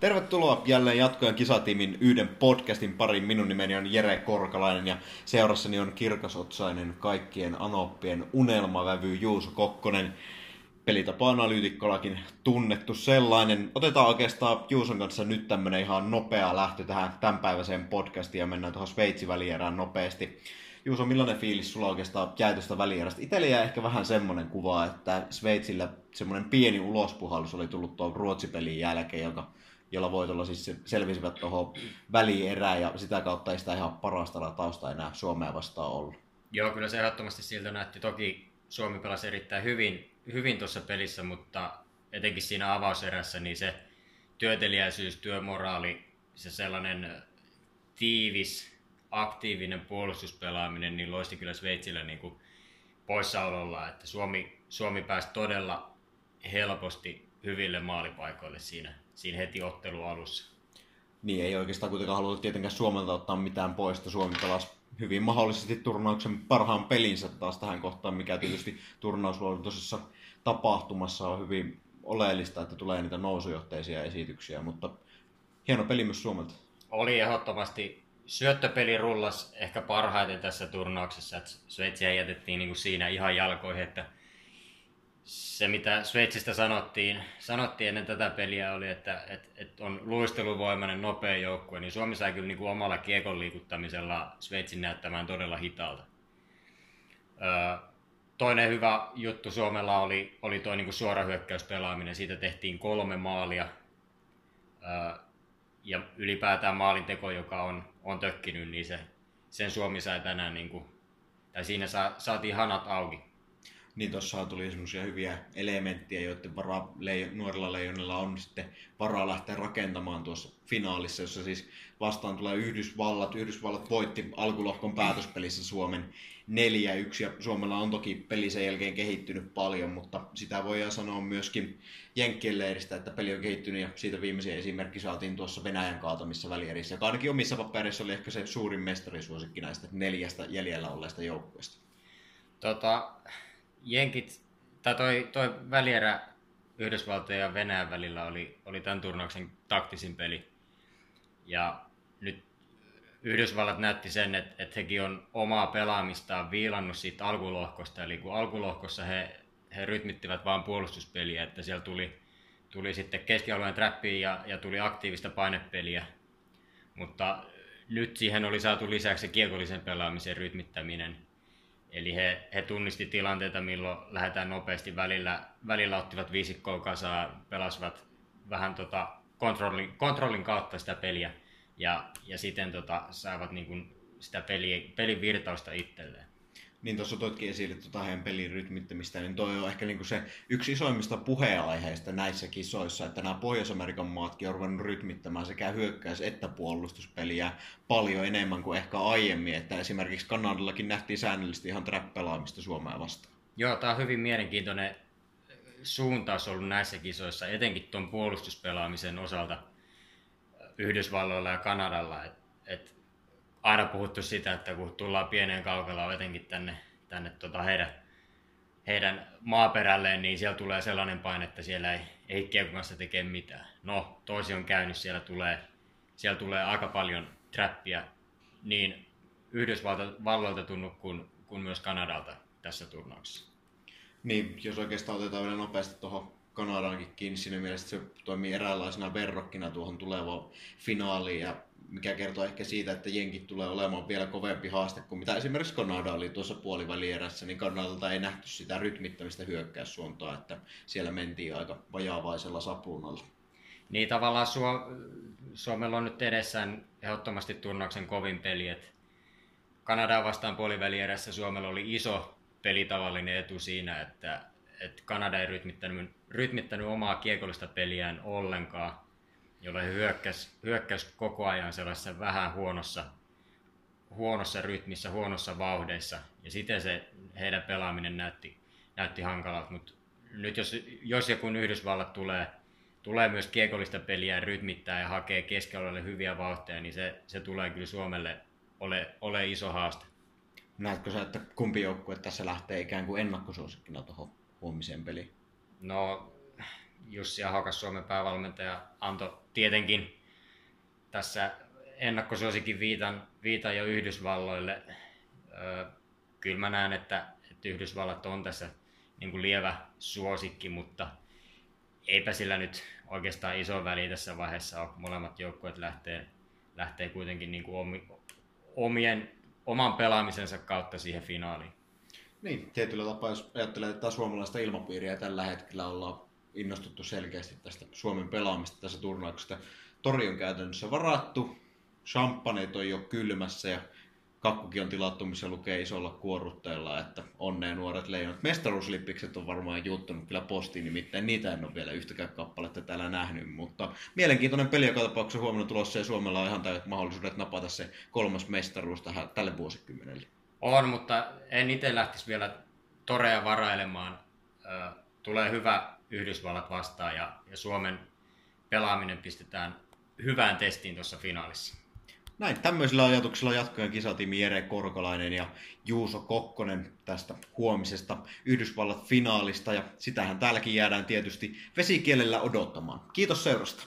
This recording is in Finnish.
Tervetuloa jälleen jatkojen kisatiimin yhden podcastin pariin. Minun nimeni on Jere Korkalainen ja seurassani on kirkasotsainen kaikkien anoppien unelmavävy Juuso Kokkonen. Pelitapa-analyytikkolakin tunnettu sellainen. Otetaan oikeastaan Juuson kanssa nyt tämmönen ihan nopea lähtö tähän tämänpäiväiseen podcastiin ja mennään tuohon Sveitsin välierään nopeasti. Juuso, millainen fiilis sulla oikeastaan jäi välierästä? Itsellä jäi ehkä vähän semmoinen kuva, että Sveitsillä semmoinen pieni ulospuhallus oli tullut tuon Ruotsipelin jälkeen, joka jolla voitolla siis selvisivät tuohon välierään ja sitä kautta ei sitä ihan parasta latausta enää Suomea vastaan ollut. Joo, kyllä se ehdottomasti siltä näytti. Toki Suomi pelasi erittäin hyvin, hyvin tuossa pelissä, mutta etenkin siinä avauserässä niin se työtelijäisyys, työmoraali, se sellainen tiivis, aktiivinen puolustuspelaaminen, niin loisti kyllä Sveitsillä niin kuin poissaololla, että Suomi, Suomi pääsi todella helposti hyville maalipaikoille siinä, siinä heti ottelu alussa. Niin ei oikeastaan kuitenkaan haluta tietenkään Suomelta ottaa mitään pois, että Suomi pelasi hyvin mahdollisesti turnauksen parhaan pelinsä taas tähän kohtaan, mikä tietysti turnausluontoisessa tapahtumassa on hyvin oleellista, että tulee niitä nousujohteisia esityksiä, mutta hieno peli myös Suomelta. Oli ehdottomasti syöttöpeli rullas ehkä parhaiten tässä turnauksessa, että Sveitsiä jätettiin niin kuin siinä ihan jalkoihin, että se, mitä Sveitsistä sanottiin, sanottiin ennen tätä peliä, oli, että, että, että on luisteluvoimainen, nopea joukkue, niin Suomi sai kyllä niin kuin omalla kiekon liikuttamisella Sveitsin näyttämään todella hitaalta. toinen hyvä juttu Suomella oli, oli tuo niin suorahyökkäyspelaaminen. Siitä tehtiin kolme maalia. ja ylipäätään maalinteko, joka on, on tökkinyt, niin se, sen Suomi sai tänään, niin kuin, tai siinä sa, saatiin hanat auki niin tuossa tuli semmoisia hyviä elementtejä, joiden varaa leijo, nuorilla leijonilla on sitten varaa lähteä rakentamaan tuossa finaalissa, jossa siis vastaan tulee Yhdysvallat. Yhdysvallat voitti alkulohkon päätöspelissä Suomen 4-1 ja Suomella on toki peli sen jälkeen kehittynyt paljon, mutta sitä voidaan sanoa myöskin Jenkkien leiristä, että peli on kehittynyt ja siitä viimeisiä esimerkki saatiin tuossa Venäjän kaatamissa välierissä, joka ainakin omissa papereissa oli ehkä se suurin mestarisuosikki näistä neljästä jäljellä olleista joukkueista. Tota, Jenkit, tai toi, toi välierä Yhdysvaltojen ja Venäjän välillä oli, oli tämän turnauksen taktisin peli. Ja nyt Yhdysvallat näytti sen, että, että hekin on omaa pelaamistaan viilannut siitä alkulohkosta. Eli kun alkulohkossa he, he rytmittivät vain puolustuspeliä, että siellä tuli, tuli sitten keskialueen trappiin ja, ja tuli aktiivista painepeliä. Mutta nyt siihen oli saatu lisäksi kiekollisen pelaamisen rytmittäminen – Eli he, he tunnisti tilanteita, milloin lähdetään nopeasti välillä, välillä ottivat viisikkoa kasaan, pelasivat vähän tota kontrollin, kontrollin kautta sitä peliä ja, ja siten tota, saivat niin kuin sitä peli, pelin virtausta itselleen niin tuossa toitkin esille tuota heidän pelin rytmittämistä, niin toi on ehkä niinku se yksi isoimmista puheenaiheista näissä kisoissa, että nämä Pohjois-Amerikan maatkin on ruvennut rytmittämään sekä hyökkäys- että puolustuspeliä paljon enemmän kuin ehkä aiemmin, että esimerkiksi Kanadallakin nähtiin säännöllisesti ihan trappelaamista Suomea vastaan. Joo, tämä on hyvin mielenkiintoinen suuntaus ollut näissä kisoissa, etenkin tuon puolustuspelaamisen osalta Yhdysvalloilla ja Kanadalla, että et aina puhuttu sitä, että kun tullaan pieneen kaukalaan etenkin tänne, tänne tota heidän, heidän maaperälleen, niin siellä tulee sellainen paine, että siellä ei, ei kiekon kanssa tekee mitään. No, toisi on käynyt, siellä tulee, siellä tulee aika paljon trappia niin Yhdysvalloilta tunnu kuin, kuin myös Kanadalta tässä turnauksessa. Niin, jos oikeastaan otetaan vielä nopeasti tuohon Kanadankin kiinni siinä mielessä, se toimii eräänlaisena verrokkina tuohon tulevaan finaaliin ja mikä kertoo ehkä siitä, että jenkit tulee olemaan vielä kovempi haaste kuin mitä esimerkiksi Kanada oli tuossa puolivälierässä, niin Kanadalta ei nähty sitä rytmittämistä hyökkäyssuuntaa, että siellä mentiin aika vajaavaisella sapunalla. Niin tavallaan Suo- Suomella on nyt edessään ehdottomasti turnauksen kovin peli, että Kanadaa vastaan puolivälierässä Suomella oli iso pelitavallinen etu siinä, että, että Kanada ei rytmittänyt, rytmittänyt omaa kiekollista peliään ollenkaan, jolloin he hyökkäs, hyökkäs koko ajan sellaisessa vähän huonossa, huonossa rytmissä, huonossa vauhdeissa. Ja siten se heidän pelaaminen näytti, näytti hankalalta. Mutta nyt jos, jos ja kun Yhdysvallat tulee, tulee myös kiekollista peliä rytmittää ja hakee keskialueelle hyviä vauhteja, niin se, se tulee kyllä Suomelle ole, ole iso haaste. Näetkö sä, että kumpi joukkue tässä lähtee ikään kuin ennakkosuosikkina tuohon huomiseen peliin? No, Jussi Ahokas, Suomen päävalmentaja, antoi tietenkin tässä ennakkosuosikin viitan, viitan jo Yhdysvalloille. Öö, kyllä mä näen, että, että Yhdysvallat on tässä niin kuin lievä suosikki, mutta eipä sillä nyt oikeastaan iso väli tässä vaiheessa ole. Molemmat joukkueet lähtee, lähtee kuitenkin niin kuin omien, oman pelaamisensa kautta siihen finaaliin. Niin, tietyllä tapaa, jos ajattelee tätä suomalaista ilmapiiriä, tällä hetkellä ollaan innostuttu selkeästi tästä Suomen pelaamista tässä turnauksesta. Tori on käytännössä varattu, champagneet on jo kylmässä ja kakkukin on tilattu, missä lukee isolla kuorrutteella, että onnea nuoret leijonat. Mestaruuslippikset on varmaan juttunut kyllä postiin, nimittäin niitä en ole vielä yhtäkään kappaletta täällä nähnyt, mutta mielenkiintoinen peli joka tapauksessa huomenna tulossa ja Suomella on ihan täydet mahdollisuudet napata se kolmas mestaruus tähän, tälle vuosikymmenelle. On, mutta en itse lähtisi vielä torea varailemaan. Tulee hyvä Yhdysvallat vastaan ja, ja Suomen pelaaminen pistetään hyvään testiin tuossa finaalissa. Näin, tämmöisillä ajatuksilla jatkojen kisatiimi Jere Korkolainen ja Juuso Kokkonen tästä huomisesta Yhdysvallat finaalista ja sitähän täälläkin jäädään tietysti vesikielellä odottamaan. Kiitos seurasta.